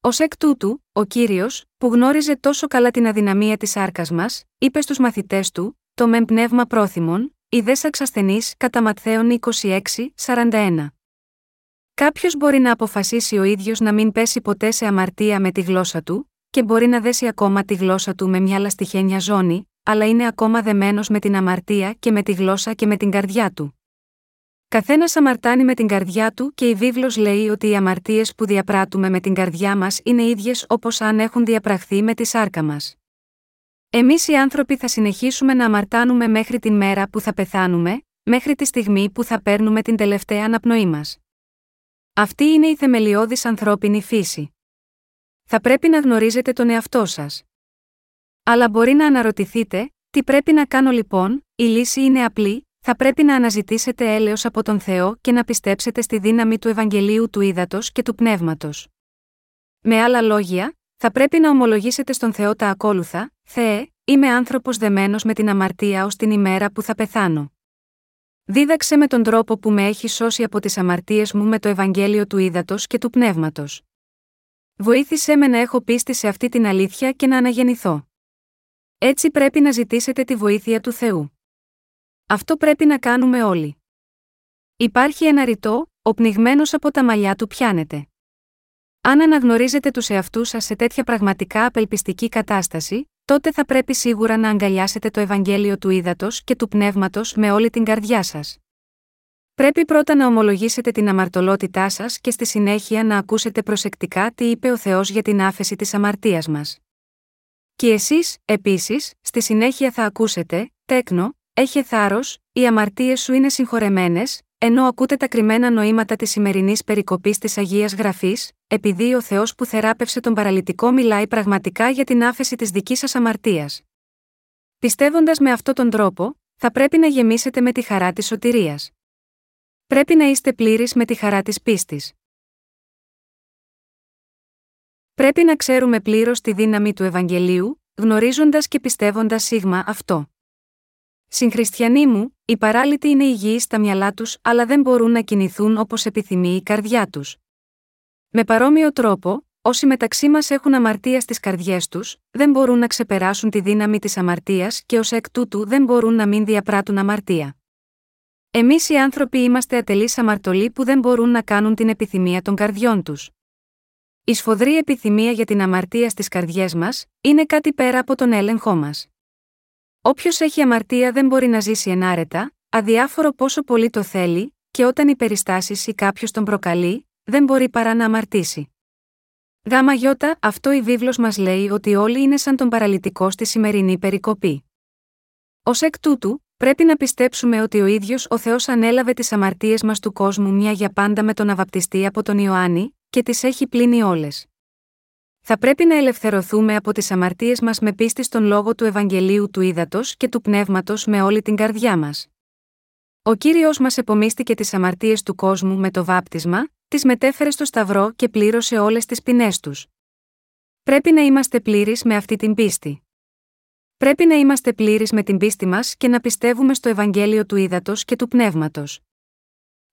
Ω εκ τούτου, ο κύριος, που γνώριζε τόσο καλά την αδυναμία της άρκας μας, είπε στους μαθητές του: Το μεν πνεύμα πρόθυμον, η δέσαξ ασθενής κατά Ματθαίων 26, 41. Κάποιος μπορεί να αποφασίσει ο ίδιος να μην πέσει ποτέ σε αμαρτία με τη γλώσσα του, και μπορεί να δέσει ακόμα τη γλώσσα του με μια λαστιχένια ζώνη, αλλά είναι ακόμα δεμένος με την αμαρτία και με τη γλώσσα και με την καρδιά του. Καθένας αμαρτάνει με την καρδιά του και η βίβλος λέει ότι οι αμαρτίες που διαπράττουμε με την καρδιά μας είναι ίδιες όπως αν έχουν διαπραχθεί με τη σάρκα μας. Εμείς οι άνθρωποι θα συνεχίσουμε να αμαρτάνουμε μέχρι την μέρα που θα πεθάνουμε, μέχρι τη στιγμή που θα παίρνουμε την τελευταία αναπνοή μας. Αυτή είναι η θεμελιώδης ανθρώπινη φύση. Θα πρέπει να γνωρίζετε τον εαυτό σας. Αλλά μπορεί να αναρωτηθείτε, τι πρέπει να κάνω λοιπόν, η λύση είναι απλή, θα πρέπει να αναζητήσετε έλεος από τον Θεό και να πιστέψετε στη δύναμη του Ευαγγελίου του Ήδατος και του Πνεύματος. Με άλλα λόγια, θα πρέπει να ομολογήσετε στον Θεό τα ακόλουθα, Θεέ, είμαι άνθρωπος δεμένος με την αμαρτία ως την ημέρα που θα πεθάνω. Δίδαξε με τον τρόπο που με έχεις σώσει από τις αμαρτίες μου με το Ευαγγέλιο του Ήδατος και του Πνεύματος. Βοήθησέ με να έχω πίστη σε αυτή την αλήθεια και να αναγεννηθώ. Έτσι πρέπει να ζητήσετε τη βοήθεια του Θεού. Αυτό πρέπει να κάνουμε όλοι. Υπάρχει ένα ρητό, ο πνιγμένος από τα μαλλιά του πιάνεται. Αν αναγνωρίζετε τους εαυτούς σας σε τέτοια πραγματικά απελπιστική κατάσταση, τότε θα πρέπει σίγουρα να αγκαλιάσετε το Ευαγγέλιο του ύδατο και του πνεύματος με όλη την καρδιά σας. Πρέπει πρώτα να ομολογήσετε την αμαρτωλότητά σας και στη συνέχεια να ακούσετε προσεκτικά τι είπε ο Θεός για την άφεση της αμαρτίας μας. Και εσείς, επίσης, στη συνέχεια θα ακούσετε, τέκνο, Έχε θάρρος, οι αμαρτίες σου είναι συγχωρεμένες, ενώ ακούτε τα κρυμμένα νοήματα της σημερινής περικοπής της Αγίας Γραφής, επειδή ο Θεός που θεράπευσε τον παραλυτικό μιλάει πραγματικά για την άφεση της δικής σας αμαρτίας. Πιστεύοντας με αυτόν τον τρόπο, θα πρέπει να γεμίσετε με τη χαρά της σωτηρίας. Πρέπει να είστε πλήρει με τη χαρά της πίστης. Πρέπει να ξέρουμε πλήρως τη δύναμη του Ευαγγελίου, γνωρίζοντας και πιστεύοντας σίγμα αυτό. Συγχριστιανοί μου, οι παράλυτοι είναι υγιείς στα μυαλά τους, αλλά δεν μπορούν να κινηθούν όπως επιθυμεί η καρδιά τους. Με παρόμοιο τρόπο, όσοι μεταξύ μας έχουν αμαρτία στις καρδιές τους, δεν μπορούν να ξεπεράσουν τη δύναμη της αμαρτίας και ως εκ τούτου δεν μπορούν να μην διαπράττουν αμαρτία. Εμείς οι άνθρωποι είμαστε ατελείς αμαρτωλοί που δεν μπορούν να κάνουν την επιθυμία των καρδιών τους. Η σφοδρή επιθυμία για την αμαρτία στις καρδιές μας είναι κάτι πέρα από τον έλεγχό μας. Όποιος έχει αμαρτία δεν μπορεί να ζήσει ενάρετα, αδιάφορο πόσο πολύ το θέλει, και όταν οι περιστάσεις ή κάποιος τον προκαλεί, δεν μπορεί παρά να αμαρτήσει. Γάμα γιώτα, αυτό η βίβλος μας λέει ότι όλοι είναι σαν τον παραλυτικό στη σημερινή περικοπή. Ω εκ τούτου, πρέπει να πιστέψουμε ότι ο ίδιος ο Θεός ανέλαβε τις αμαρτίες μας του κόσμου μια για πάντα με τον αβαπτιστή από τον Ιωάννη, και τις έχει πλύνει όλες. Θα πρέπει να ελευθερωθούμε από τις αμαρτίες μας με πίστη στον λόγο του Ευαγγελίου του Ήδατος και του Πνεύματος με όλη την καρδιά μας. Ο κύριος μας επομίστηκε τις αμαρτίες του κόσμου με το βάπτισμα, τις μετέφερε στο Σταυρό και πλήρωσε όλες τις ποινές τους. Πρέπει να είμαστε πλήρεις με αυτή την πίστη. Πρέπει να είμαστε πλήρεις με την πίστη μας και να πιστεύουμε στο Ευαγγέλιο του Ήδατος και του Πνεύματος.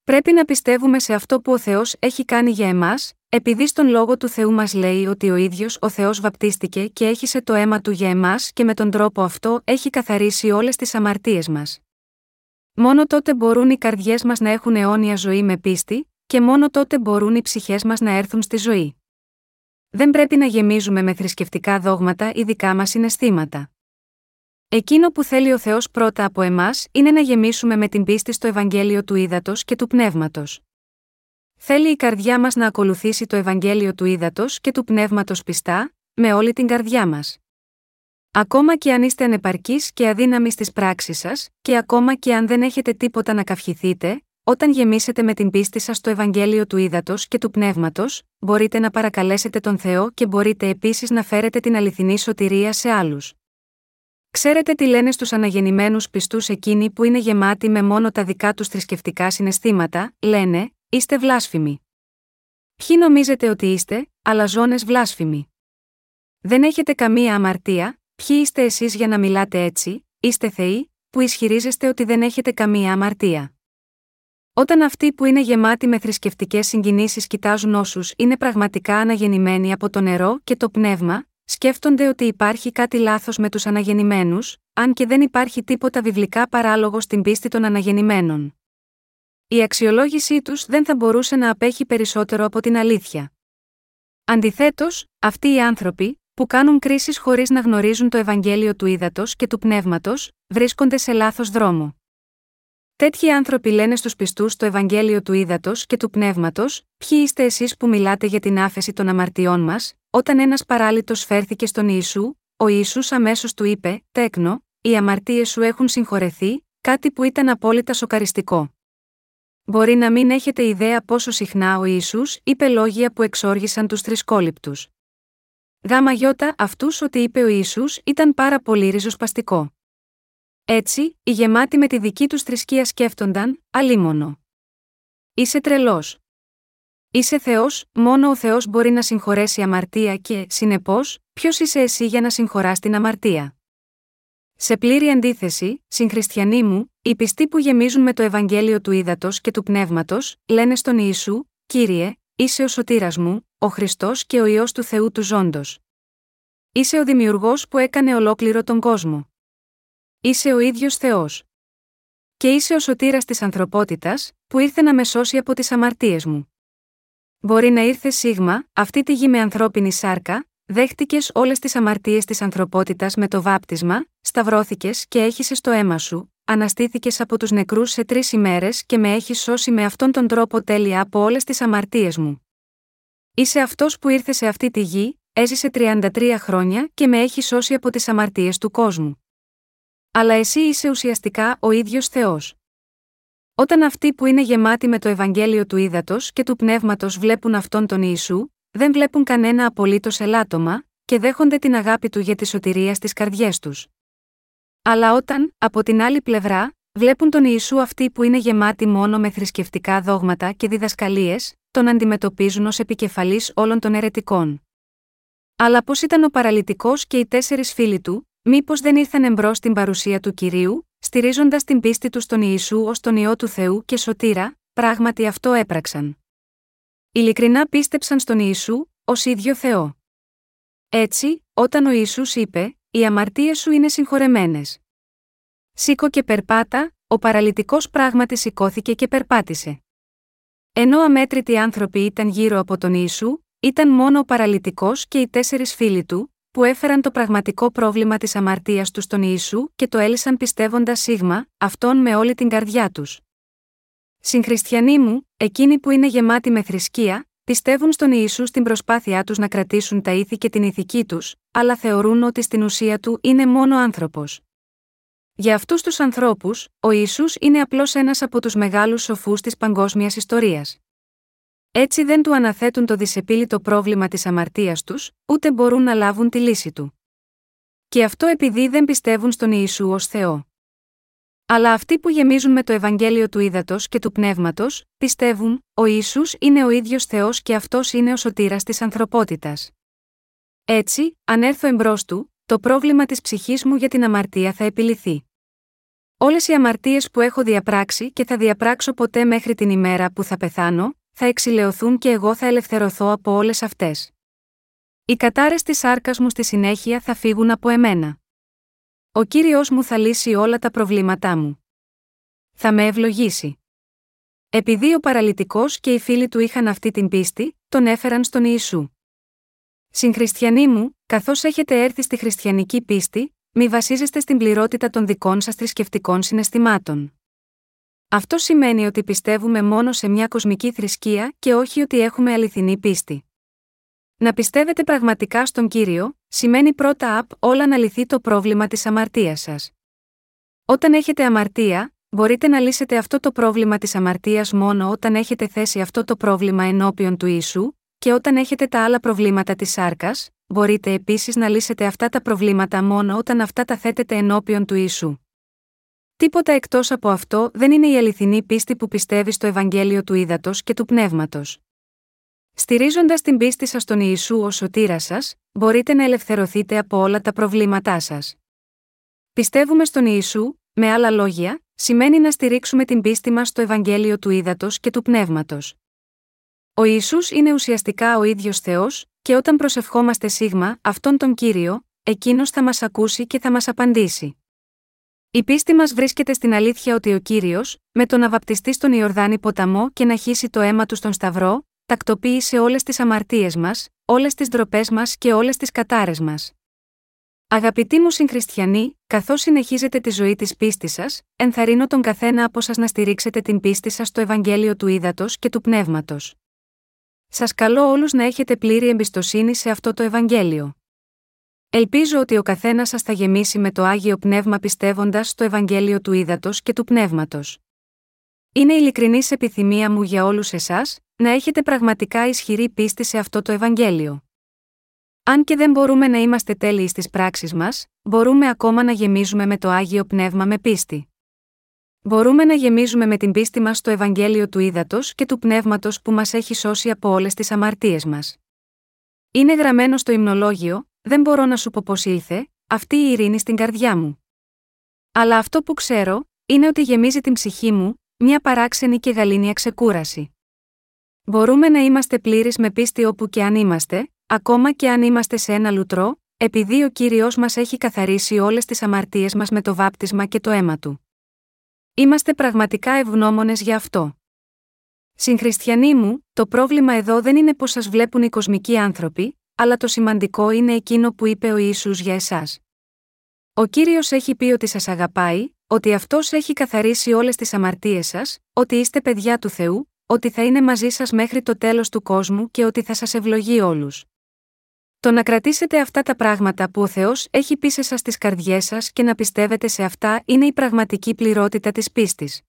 Πρέπει να πιστεύουμε σε αυτό που ο Θεός έχει κάνει για εμάς, επειδή στον λόγο του Θεού μας λέει ότι ο ίδιος ο Θεός βαπτίστηκε και έχισε το αίμα του για εμάς και με τον τρόπο αυτό έχει καθαρίσει όλες τις αμαρτίες μας. Μόνο τότε μπορούν οι καρδιές μας να έχουν αιώνια ζωή με πίστη, και μόνο τότε μπορούν οι ψυχές μας να έρθουν στη ζωή. Δεν πρέπει να γεμίζουμε με θρησκευτικά δόγματα ή δικά μας συναισθήματα. Εκείνο που θέλει ο Θεός πρώτα από εμάς είναι να γεμίσουμε με την πίστη στο Ευαγγέλιο του Ήδατος και του Πνεύματος. Θέλει η καρδιά μας να ακολουθήσει το Ευαγγέλιο του Ήδατος και του Πνεύματος πιστά, με όλη την καρδιά μας. Ακόμα και αν είστε ανεπαρκείς και αδύναμοι στις πράξεις σας, και ακόμα και αν δεν έχετε τίποτα να καυχηθείτε, όταν γεμίσετε με την πίστη σας στο Ευαγγέλιο του Ήδατος και του Πνεύματος, μπορείτε να παρακαλέσετε τον Θεό και μπορείτε επίσης να φέρετε την αληθινή σωτηρία σε άλλους. Ξέρετε τι λένε στους αναγεννημένους πιστούς εκείνοι που είναι γεμάτοι με μόνο τα δικά τους θρησκευτικά συναισθήματα, λένε, είστε βλάσφημοι. Ποιοι νομίζετε ότι είστε, αλαζόνε βλάσφημοι. Δεν έχετε καμία αμαρτία, ποιοι είστε εσείς για να μιλάτε έτσι, είστε θεοί, που ισχυρίζεστε ότι δεν έχετε καμία αμαρτία. Όταν αυτοί που είναι γεμάτοι με θρησκευτικές συγκινήσεις κοιτάζουν όσους είναι πραγματικά αναγεννημένοι από το νερό και το πνεύμα, σκέφτονται ότι υπάρχει κάτι λάθος με τους αναγεννημένους, αν και δεν υπάρχει τίποτα βιβλικά παράλογο στην πίστη των αναγεννημένων. Η αξιολόγησή τους δεν θα μπορούσε να απέχει περισσότερο από την αλήθεια. Αντιθέτως, αυτοί οι άνθρωποι, που κάνουν κρίσεις χωρίς να γνωρίζουν το Ευαγγέλιο του ύδατο και του πνεύματος, βρίσκονται σε λάθος δρόμο. Τέτοιοι άνθρωποι λένε στους πιστούς το Ευαγγέλιο του ύδατο και του πνεύματος, ποιοι είστε εσείς που μιλάτε για την άφεση των αμαρτιών μας, όταν ένας παράλυτος φέρθηκε στον Ιησού, ο Ιησούς αμέσως του είπε: Τέκνο, οι αμαρτίες σου έχουν συγχωρεθεί, κάτι που ήταν απόλυτα σοκαριστικό. Μπορεί να μην έχετε ιδέα πόσο συχνά ο Ιησούς είπε λόγια που εξόργησαν τους τρισκόληπτου. Γάμα γιώτα αυτούς ότι είπε ο Ιησούς ήταν πάρα πολύ ριζοσπαστικό. Έτσι, οι γεμάτοι με τη δική τους θρησκεία σκέφτονταν, αλίμονο. Είσαι τρελός. Είσαι Θεός, μόνο ο Θεός μπορεί να συγχωρέσει αμαρτία και, συνεπώς, ποιος είσαι εσύ για να συγχωράς την αμαρτία. Σε πλήρη αντίθεση, συγχριστιανοί μου, οι πιστοί που γεμίζουν με το Ευαγγέλιο του ύδατο και του πνεύματος, λένε στον Ιησού, Κύριε, είσαι ο σωτήρας μου, ο Χριστός και ο ιό του Θεού του ζώντος. Είσαι ο δημιουργός που έκανε ολόκληρο τον κόσμο. Είσαι ο ίδιος Θεός. Και είσαι ο σωτήρας της ανθρωπότητας, που ήρθε να με σώσει από τις αμαρτίες μου. Μπορεί να ήρθε σίγμα, αυτή τη γη με ανθρώπινη σάρκα, δέχτηκες όλες τις αμαρτίες της ανθρωπότητας με το βάπτισμα, σταυρώθηκες και έχησες το αίμα σου, αναστήθηκες από τους νεκρούς σε τρεις ημέρες και με έχεις σώσει με αυτόν τον τρόπο τέλεια από όλες τις αμαρτίες μου. Είσαι αυτός που ήρθε σε αυτή τη γη, έζησε 33 χρόνια και με έχει σώσει από τις αμαρτίες του κόσμου. Αλλά εσύ είσαι ουσιαστικά ο ίδιος Θεός. Όταν αυτοί που είναι γεμάτοι με το Ευαγγέλιο του ύδατο και του πνεύματος βλέπουν αυτόν τον Ιησού, δεν βλέπουν κανένα απολύτως ελάττωμα, και δέχονται την αγάπη του για τη σωτηρία στις καρδιές τους. Αλλά όταν, από την άλλη πλευρά, βλέπουν τον Ιησού αυτοί που είναι γεμάτοι μόνο με θρησκευτικά δόγματα και διδασκαλίες, τον αντιμετωπίζουν ως επικεφαλής όλων των ερετικών. Αλλά πώς ήταν ο παραλυτικός και οι τέσσερις φίλοι του, μήπως δεν ήρθαν εμπρός στην παρουσία του κυρίου, στηρίζοντας την πίστη τους στον Ιησού ως τον ιό του Θεού και σωτήρα, πράγματι αυτό έπραξαν. Ειλικρινά πίστεψαν στον Ιησού, ως ίδιο Θεό. Έτσι, όταν ο Ιησούς είπε: Οι αμαρτίες σου είναι συγχωρεμένες. Σήκω και περπάτα, ο παραλυτικός πράγματι σηκώθηκε και περπάτησε. Ενώ αμέτρητοι άνθρωποι ήταν γύρω από τον Ιησού, ήταν μόνο ο παραλυτικός και οι τέσσερις φίλοι του, που έφεραν το πραγματικό πρόβλημα της αμαρτίας τους στον Ιησού και το έλυσαν πιστεύοντας σίγμα, αυτόν με όλη την καρδιά τους. Συγχριστιανοί μου, εκείνοι που είναι γεμάτοι με θρησκεία, πιστεύουν στον Ιησού στην προσπάθειά τους να κρατήσουν τα ήθη και την ηθική τους, αλλά θεωρούν ότι στην ουσία του είναι μόνο άνθρωπος. Για αυτούς τους ανθρώπους, ο Ιησούς είναι απλώς ένας από τους μεγάλους σοφούς της παγκόσμιας ιστορίας. Έτσι δεν του αναθέτουν το δυσεπίλητο πρόβλημα της αμαρτίας τους, ούτε μπορούν να λάβουν τη λύση του. Και αυτό επειδή δεν πιστεύουν στον Ιησού ως Θεό. Αλλά αυτοί που γεμίζουν με το Ευαγγέλιο του ύδατο και του πνεύματος, πιστεύουν, ο Ισού είναι ο ίδιος Θεός και αυτός είναι ο σωτήρας της ανθρωπότητας. Έτσι, αν έρθω εμπρός του, το πρόβλημα της ψυχής μου για την αμαρτία θα επιληθεί. Όλες οι αμαρτίες που έχω διαπράξει και θα διαπράξω ποτέ μέχρι την ημέρα που θα πεθάνω, θα εξηλαιωθούν και εγώ θα ελευθερωθώ από όλες αυτές. Οι κατάρες της σάρκας μου στη συνέχεια θα φύγουν από εμένα. Ο κύριος μου θα λύσει όλα τα προβλήματά μου. Θα με ευλογήσει. Επειδή ο παραλυτικός και οι φίλοι του είχαν αυτή την πίστη, τον έφεραν στον Ιησού. Συγχριστιανοί μου, καθώς έχετε έρθει στη χριστιανική πίστη, μη βασίζεστε στην πληρότητα των δικών σας θρησκευτικών συναισθημάτων. Αυτό σημαίνει ότι πιστεύουμε μόνο σε μια κοσμική θρησκεία και όχι ότι έχουμε αληθινή πίστη. Να πιστεύετε πραγματικά στον κύριο, σημαίνει πρώτα απ' όλα να λυθεί το πρόβλημα της αμαρτίας σας. Όταν έχετε αμαρτία, μπορείτε να λύσετε αυτό το πρόβλημα της αμαρτίας μόνο όταν έχετε θέσει αυτό το πρόβλημα ενώπιον του ίσου, και όταν έχετε τα άλλα προβλήματα της σάρκας, μπορείτε επίσης να λύσετε αυτά τα προβλήματα μόνο όταν αυτά τα θέτετε ενώπιον του ίσου. Τίποτα εκτός από αυτό δεν είναι η αληθινή πίστη που πιστεύει στο Ευαγγέλιο του Ήδατος και του Πνεύματος. Στηρίζοντας την πίστη σας στον Ιησού ως σωτήρα σας, μπορείτε να ελευθερωθείτε από όλα τα προβλήματά σας. Πιστεύουμε στον Ιησού, με άλλα λόγια, σημαίνει να στηρίξουμε την πίστη μας στο Ευαγγέλιο του Ήδατος και του Πνεύματος. Ο Ισού είναι ουσιαστικά ο ίδιος Θεός, και όταν προσευχόμαστε σίγμα αυτόν τον κύριο, εκείνος θα μας ακούσει και θα μας απαντήσει. Η πίστη μας βρίσκεται στην αλήθεια ότι ο κύριος, με το να βαπτιστεί στον Ιορδάνη ποταμό και να χύσει το αίμα του στον Σταυρό, τακτοποίησε όλες τις αμαρτίες μας, όλες τις ντροπές μας και όλες τις κατάρες μας. Αγαπητοί μου συγχριστιανοί, καθώς συνεχίζετε τη ζωή της πίστης σας, ενθαρρύνω τον καθένα από σας να στηρίξετε την πίστη σας στο Ευαγγέλιο του Ήδατος και του Πνεύματος. Σας καλώ όλους να έχετε πλήρη εμπιστοσύνη σε αυτό το Ευαγγέλιο. Ελπίζω ότι ο καθένας σας θα γεμίσει με το άγιο πνεύμα πιστεύοντας στο Ευαγγέλιο του Ήδατος και του Πνεύματος. Είναι ειλικρινή επιθυμία μου για όλους εσάς, να έχετε πραγματικά ισχυρή πίστη σε αυτό το Ευαγγέλιο. Αν και δεν μπορούμε να είμαστε τέλειοι στις πράξεις μας, μπορούμε ακόμα να γεμίζουμε με το άγιο πνεύμα με πίστη. Μπορούμε να γεμίζουμε με την πίστη μας στο Ευαγγέλιο του Ήδατος και του Πνεύματος που μας έχει σώσει από όλες τις αμαρτίες μας. Είναι γραμμένο στο υμνολόγιο, δεν μπορώ να σου πω πώς ήλθε, αυτή η ειρήνη στην καρδιά μου. Αλλά αυτό που ξέρω, είναι ότι γεμίζει την ψυχή μου, μια παράξενη και γαλήνια ξεκούραση. Μπορούμε να είμαστε πλήρεις με πίστη όπου και αν είμαστε, ακόμα και αν είμαστε σε ένα λουτρό, επειδή ο κύριος μας έχει καθαρίσει όλες τις αμαρτίες μας με το βάπτισμα και το αίμα του. Είμαστε πραγματικά ευγνώμονες για αυτό. Συγχριστιανοί μου, το πρόβλημα εδώ δεν είναι πως σας βλέπουν οι κοσμικοί άνθρωποι, αλλά το σημαντικό είναι εκείνο που είπε ο Ιησούς για εσάς. Ο κύριος έχει πει ότι σας αγαπάει, ότι αυτός έχει καθαρίσει όλες τις αμαρτίες σας, ότι είστε παιδιά του Θεού, ότι θα είναι μαζί σας μέχρι το τέλος του κόσμου και ότι θα σας ευλογεί όλους. Το να κρατήσετε αυτά τα πράγματα που ο Θεός έχει πει σε σας στις καρδιές σας και να πιστεύετε σε αυτά είναι η πραγματική πληρότητα της πίστης.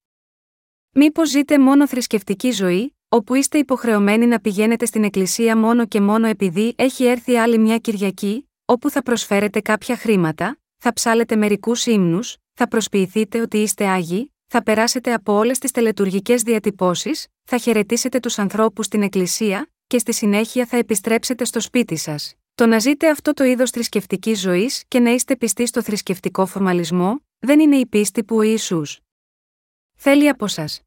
Μήπως ζείτε μόνο θρησκευτική ζωή, όπου είστε υποχρεωμένοι να πηγαίνετε στην εκκλησία μόνο και μόνο επειδή έχει έρθει άλλη μια Κυριακή, όπου θα προσφέρετε κάποια χρήματα, θα ψάλετε μερικούς ύμνους, θα προσποιηθείτε ότι είστε άγιοι, θα περάσετε από όλες τις τελετουργικές διατυπώσεις, θα χαιρετήσετε τους ανθρώπους στην εκκλησία, και στη συνέχεια θα επιστρέψετε στο σπίτι σας. Το να ζείτε αυτό το είδος θρησκευτικής ζωής και να είστε πιστοί στο θρησκευτικό φορμαλισμό, δεν είναι η πίστη που ο Ιησούς θέλει από σας.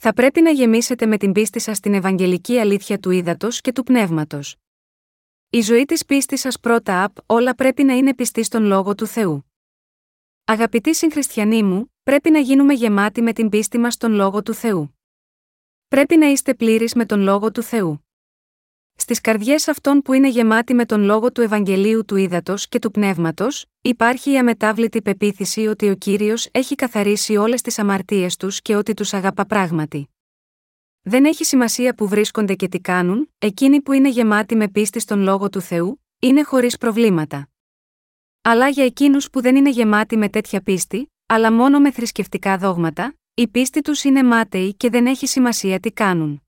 Θα πρέπει να γεμίσετε με την πίστη σας στην Ευαγγελική αλήθεια του ύδατος και του πνεύματος. Η ζωή της πίστης σας πρώτα απ' όλα πρέπει να είναι πιστή στον λόγο του Θεού. Αγαπητοί συγχριστιανοί μου, πρέπει να γίνουμε γεμάτοι με την πίστη μας στον λόγο του Θεού. Πρέπει να είστε πλήρεις με τον λόγο του Θεού. Στις καρδιές αυτών που είναι γεμάτοι με τον λόγο του Ευαγγελίου του Ήδατος και του Πνεύματος, υπάρχει η αμετάβλητη πεποίθηση ότι ο κύριος έχει καθαρίσει όλες τις αμαρτίες τους και ότι τους αγαπά πράγματι. Δεν έχει σημασία που βρίσκονται και τι κάνουν, εκείνοι που είναι γεμάτοι με πίστη στον λόγο του Θεού, είναι χωρίς προβλήματα. Αλλά για εκείνους που δεν είναι γεμάτοι με τέτοια πίστη, αλλά μόνο με θρησκευτικά δόγματα, η πίστη τους είναι μάταιη και δεν έχει σημασία τι κάνουν.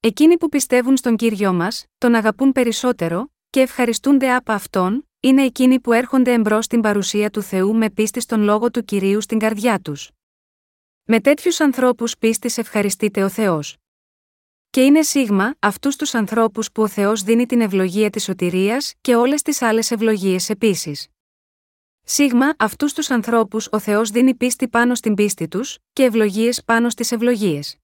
Εκείνοι που πιστεύουν στον κύριο μας, τον αγαπούν περισσότερο, και ευχαριστούνται από αυτόν, είναι εκείνοι που έρχονται εμπρός στην παρουσία του Θεού με πίστη στον λόγο του κυρίου στην καρδιά τους. Με τέτοιους ανθρώπους πίστης ευχαριστείται ο Θεός. Και είναι σίγμα αυτούς τους ανθρώπους που ο Θεός δίνει την ευλογία της σωτηρίας και όλες τις άλλες ευλογίες επίσης. Σίγμα αυτούς τους ανθρώπους ο Θεός δίνει πίστη πάνω στην πίστη τους, και ευλογίες πάνω στις ευλογίες.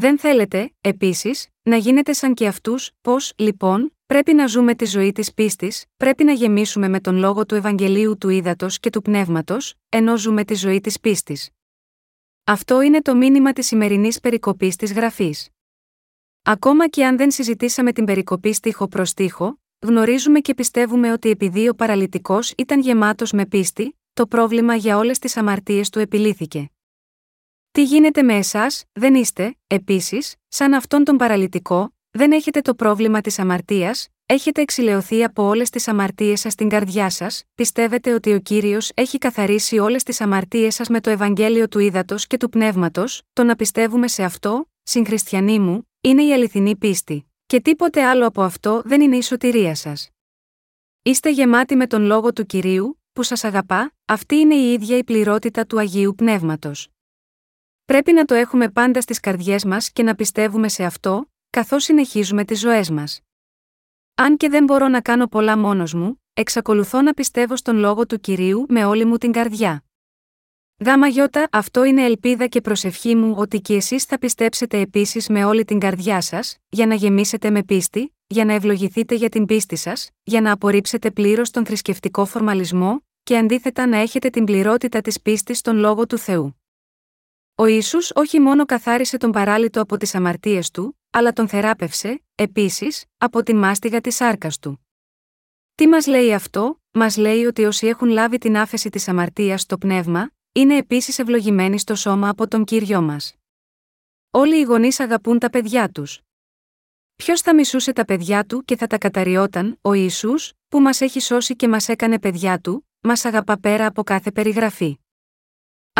Δεν θέλετε, επίσης, να γίνετε σαν και αυτούς, πώ, λοιπόν, πρέπει να ζούμε τη ζωή της πίστης, πρέπει να γεμίσουμε με τον λόγο του Ευαγγελίου του Ήδατος και του Πνεύματος, ενώ ζούμε τη ζωή της πίστης. Αυτό είναι το μήνυμα της σημερινής περικοπής της γραφής. Ακόμα και αν δεν συζητήσαμε την περικοπή στίχο προς στίχο, γνωρίζουμε και πιστεύουμε ότι επειδή ο παραλυτικός ήταν γεμάτος με πίστη, το πρόβλημα για όλες τις αμαρτίες του επιλύθηκε. Τι γίνεται με εσάς, δεν είστε, επίσης, σαν αυτόν τον παραλυτικό, δεν έχετε το πρόβλημα της αμαρτίας, έχετε εξηλαιωθεί από όλες τις αμαρτίες σας στην καρδιά σας, πιστεύετε ότι ο κύριος έχει καθαρίσει όλες τις αμαρτίες σας με το Ευαγγέλιο του ύδατο και του πνεύματος, το να πιστεύουμε σε αυτό, συγχριστιανοί μου, είναι η αληθινή πίστη. Και τίποτε άλλο από αυτό δεν είναι η σωτηρία σας. Είστε γεμάτοι με τον λόγο του κυρίου, που σας αγαπά, αυτή είναι η ίδια η πληρότητα του Αγίου Πνεύματος. Πρέπει να το έχουμε πάντα στις καρδιές μας και να πιστεύουμε σε αυτό, καθώς συνεχίζουμε τις ζωές μας. Αν και δεν μπορώ να κάνω πολλά μόνος μου, εξακολουθώ να πιστεύω στον λόγο του κυρίου με όλη μου την καρδιά. Γάμα γιώτα, αυτό είναι ελπίδα και προσευχή μου ότι και εσείς θα πιστέψετε επίσης με όλη την καρδιά σας, για να γεμίσετε με πίστη, για να ευλογηθείτε για την πίστη σας, για να απορρίψετε πλήρως τον θρησκευτικό φορμαλισμό, και αντίθετα να έχετε την πληρότητα της πίστης στον λόγο του Θεού. Ο Ισού όχι μόνο καθάρισε τον παράλυτο από τις αμαρτίες του, αλλά τον θεράπευσε, επίσης, από τη μάστιγα της σάρκας του. Τι μας λέει αυτό, μας λέει ότι όσοι έχουν λάβει την άφεση της αμαρτίας στο πνεύμα, είναι επίσης ευλογημένοι στο σώμα από τον κύριο μας. Όλοι οι γονείς αγαπούν τα παιδιά τους. Ποιος θα μισούσε τα παιδιά του και θα τα καταριόταν, ο Ισού, που μας έχει σώσει και μας έκανε παιδιά του, μας αγαπά πέρα από κάθε περιγραφή.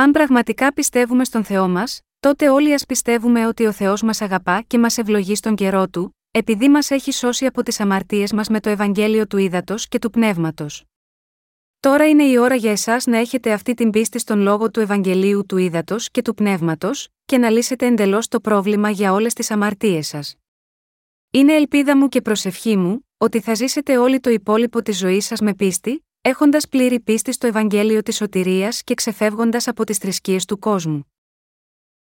Αν πραγματικά πιστεύουμε στον Θεό μας, τότε όλοι ας πιστεύουμε ότι ο Θεός μας αγαπά και μας ευλογεί στον καιρό του, επειδή μας έχει σώσει από τις αμαρτίες μας με το Ευαγγέλιο του Ήδατος και του Πνεύματος. Τώρα είναι η ώρα για εσάς να έχετε αυτή την πίστη στον λόγο του Ευαγγελίου του Ήδατος και του Πνεύματος, και να λύσετε εντελώς το πρόβλημα για όλες τις αμαρτίες σας. Είναι ελπίδα μου και προσευχή μου, ότι θα ζήσετε όλη το υπόλοιπο της ζωής σας με πίστη, έχοντας πλήρη πίστη στο Ευαγγέλιο της Σωτηρίας και ξεφεύγοντας από τις θρησκείες του κόσμου.